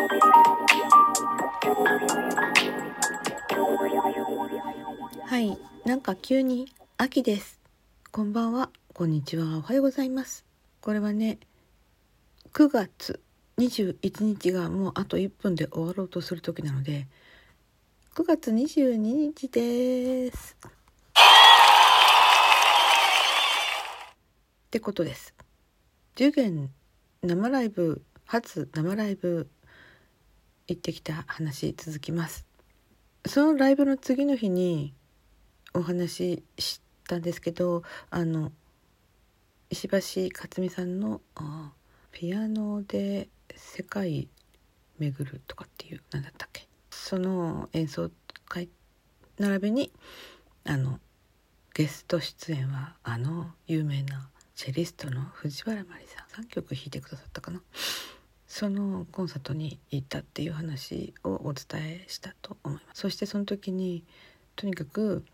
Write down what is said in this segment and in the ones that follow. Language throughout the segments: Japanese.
はい、なんか急に秋です。こんばんは、こんにちは、おはようございます。これはね、9月21日がもうあと1分で終わろうとする時なので、9月22日です。ってことです。10元生ライブ、初生ライブ行ってきた話続きます。そのライブの次の日にお話ししたんですけどあの石橋克美さんのあピアノで世界巡るとかっていう何だったっけ？その演奏会並びにあのゲスト出演はあの有名なチェリストの藤原麻里さん。3曲弾いてくださったかな。そのコンサートに行ったっていう話をお伝えしたと思います。そしてその時にとにかく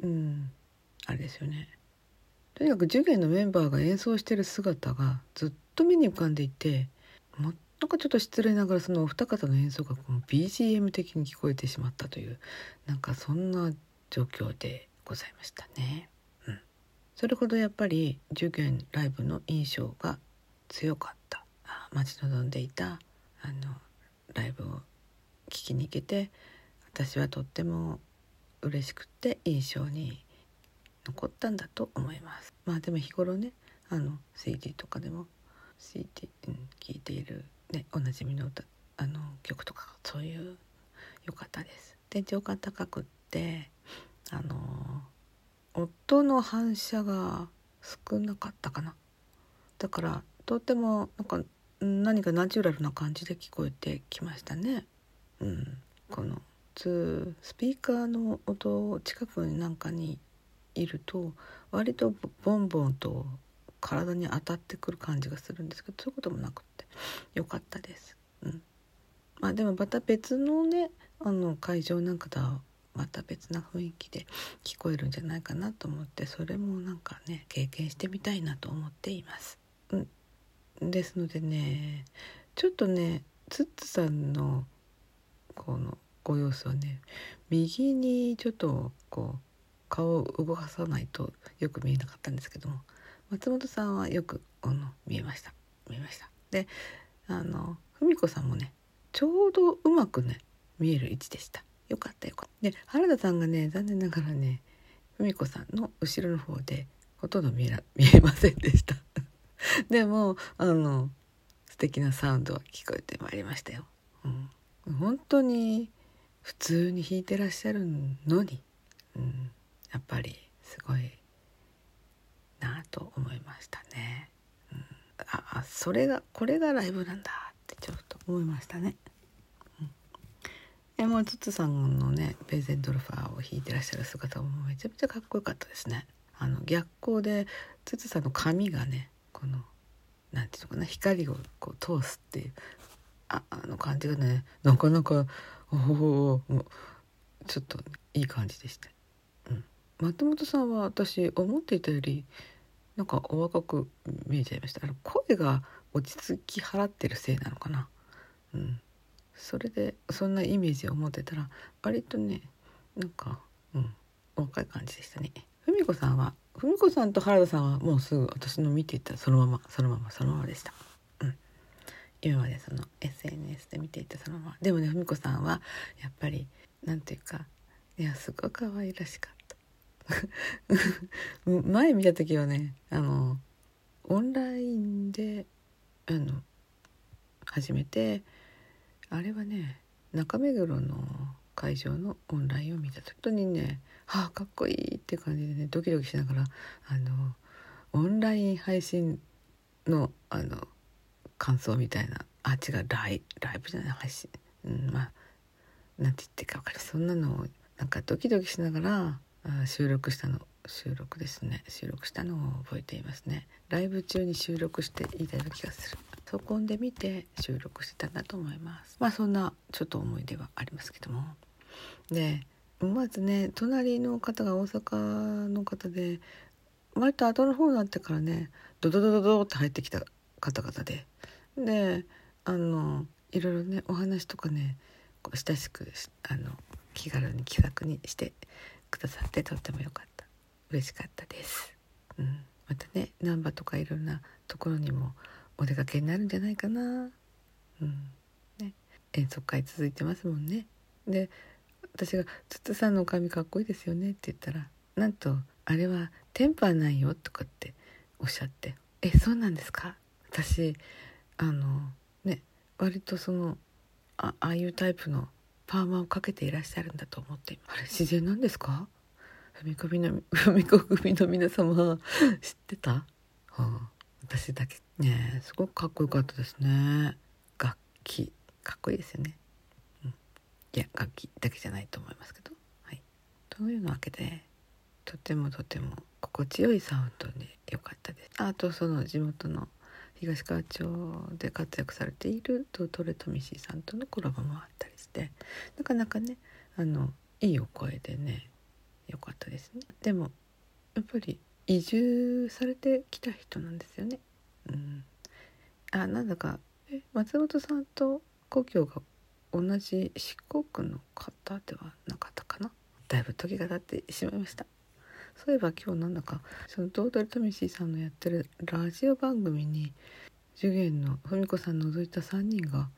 うんあれですよね。とにかく受験のメンバーが演奏してる姿がずっと目に浮かんでいてもなんかちょっと失礼ながらそのお二方の演奏がこの BGM 的に聞こえてしまったというなんかそんな状況でございましたね。うん、それほどやっぱり受験ライブの印象が強かった。待ち望んでいたあのライブを聞きに行けて私はとっても嬉しくて印象に残ったんだと思います。まあでも日頃ねあの CD とかでも CD、うん、聴いている、ね、おなじみの歌あの曲とかそういう良かったです。天井が高くってあの音の反射が少なかったかな。だからとてもなんか何かナチュラルな感じで聞こえてきましたね。うん、このスピーカーの音近くになんかにいると割とボンボンと体に当たってくる感じがするんですけどそういうこともなくってよかったです。うん、まあでもまた別のねあの会場なんかとはまた別な雰囲気で聞こえるんじゃないかなと思ってそれもなんかね経験してみたいなと思っています。うん、ですのでねちょっとねツッツさんのこのご様子をね右にちょっとこう顔を動かさないとよく見えなかったんですけども松本さんはよくあの見えました。見えました。であの文子さんもねちょうどうまくね見える位置でした。よかったよかった。で原田さんがね残念ながらね文子さんの後ろの方でほとんど見え見えませんでした。でもあの素敵なサウンドは聞こえてまいりましたよ、うん、本当に普通に弾いてらっしゃるのに、うん、やっぱりすごいなあと思いましたね、うん、あそれがこれがライブなんだってちょっと思いましたね、えもうツツさんのねベーゼンドルファーを弾いてらっしゃる姿もめちゃめちゃかっこよかったですね。あの逆光でツツさんの髪がねこのなんていうのかな光をこう通すっていうああの感じがねなかなかおおちょっといい感じでした、うん、松本さんは私思っていたよりなんかお若く見えちゃいました。あの声が落ち着き払ってるせいなのかな。うん。それでそんなイメージを持ってたら割とねなんかうん若い感じでしたね。文子さんは文子さんと原田さんはもうすぐ私の見ていたそのままそのままそのままでした。うん、今までその SNS で見ていたそのまま。でもね文子さんはやっぱりなんていうかいやすごい可愛らしかった。前見た時はねあのオンラインであの始めてあれはね中目黒の会場のオンラインを見た時本当にねはあかっこいいって感じでねドキドキしながらあのオンライン配信のあの感想みたいなあ違うライライブじゃない配信、うん、まあなんて言ってか分かる。そんなのをなんかドキドキしながらあ収録したの収録ですね。収録したのを覚えていますね。ライブ中に収録していたような気がする。そこで見て収録してたんだと思います。まあそんなちょっと思い出はありますけども。でまずね隣の方が大阪の方で割と後の方になってからねドドドドドって入ってきた方々でであのいろいろねお話とかねこう親しくあの気軽に気さくにしてくださってとっても良かった嬉しかったです。うん、またね難波とかいろんなところにもお出かけになるんじゃないかな。うんね、遠足会続いてますもんね。で私が「つつさんの髪かっこいいですよね」って言ったらなんと「あれはテンパなんよ」とかっておっしゃって「えそうなんですか?」私あのね割とそのあああいうタイプのパーマをかけていらっしゃるんだと思ってあれ自然なんですか？踏み込みの 踏み込みの皆様知ってた、はあ、私だけ。ねすごくかっこよかったですね。楽器。かっこいいですよね、いや楽器だけじゃないと思いますけど。はい。というわけでとてもとても心地よいサウンドで良かったです。あとその地元の東川町で活躍されているトトレトミシーさんとのコラボもあったりしてなかなかねあのいいお声でね良かったですね。でもやっぱり移住されてきた人なんですよね。うん。あなんだか松本さんと故郷が同じ四国の方ではなかったかな？だいぶ時が経ってしまいました。そういえば今日なんだかそのドードルトミシーさんのやってるラジオ番組に受験の文子さん除いた3人が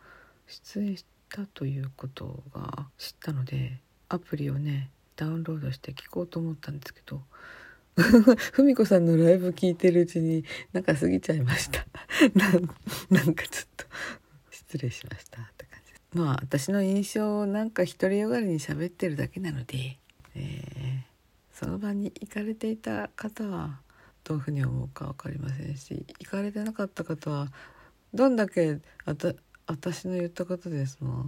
出演したということが知ったのでアプリをねダウンロードして聞こうと思ったんですけど 文子さんのライブ聞いてるうちになんか過ぎちゃいました。なんかちょっと失礼しました。まあ私の印象をなんか独りよがりに喋ってるだけなので、えー、その場に行かれていた方はどういうふうに思うか分かりませんし行かれてなかった方はどんだけあた私の言ったことでその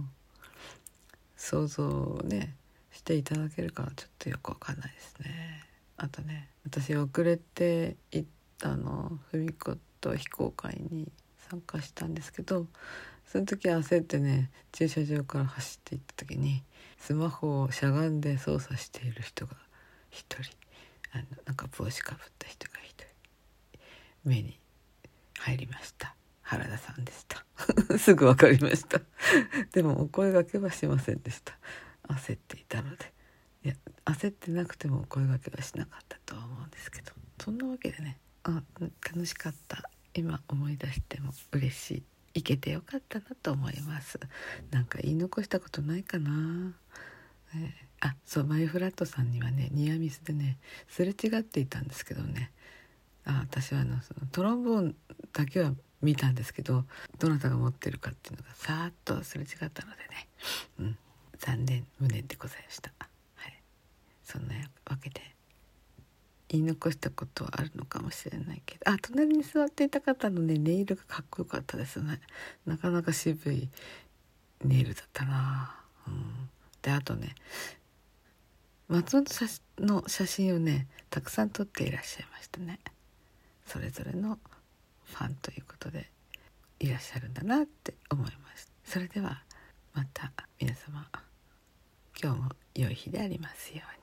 想像をねしていただけるかちょっとよくわかんないですね。あとね私遅れて行ったの文子と非公開に参加したんですけどその時焦ってね駐車場から走って行った時にスマホをしゃがんで操作している人が一人。あのなんか帽子かぶった人が一人。目に入りました。原田さんでした。すぐ分かりました。でもお声がけはしませんでした。焦っていたので。いや焦ってなくても声がけはしなかったとは思うんですけど。そんなわけでねあ楽しかった。今思い出しても嬉しい。行けてよかったなと思います。なんか言い残したことないかな、えー、あそうマイフラットさんにはねニアミスでねすれ違っていたんですけどね。あ私はあのそのトロンボーンだけは見たんですけどどなたが持ってるかっていうのがさーっとすれ違ったのでね、うん、残念無念でございました。はい、そんなわけで。言い残したことはあるのかもしれないけど。あ隣に座っていた方のねネイルがかっこよかったですね。なかなか渋いネイルだったな、うん、であとね松本の写真をねたくさん撮っていらっしゃいましたね。それぞれのファンということでいらっしゃるんだなって思いましたそれではまた皆様今日も良い日でありますように。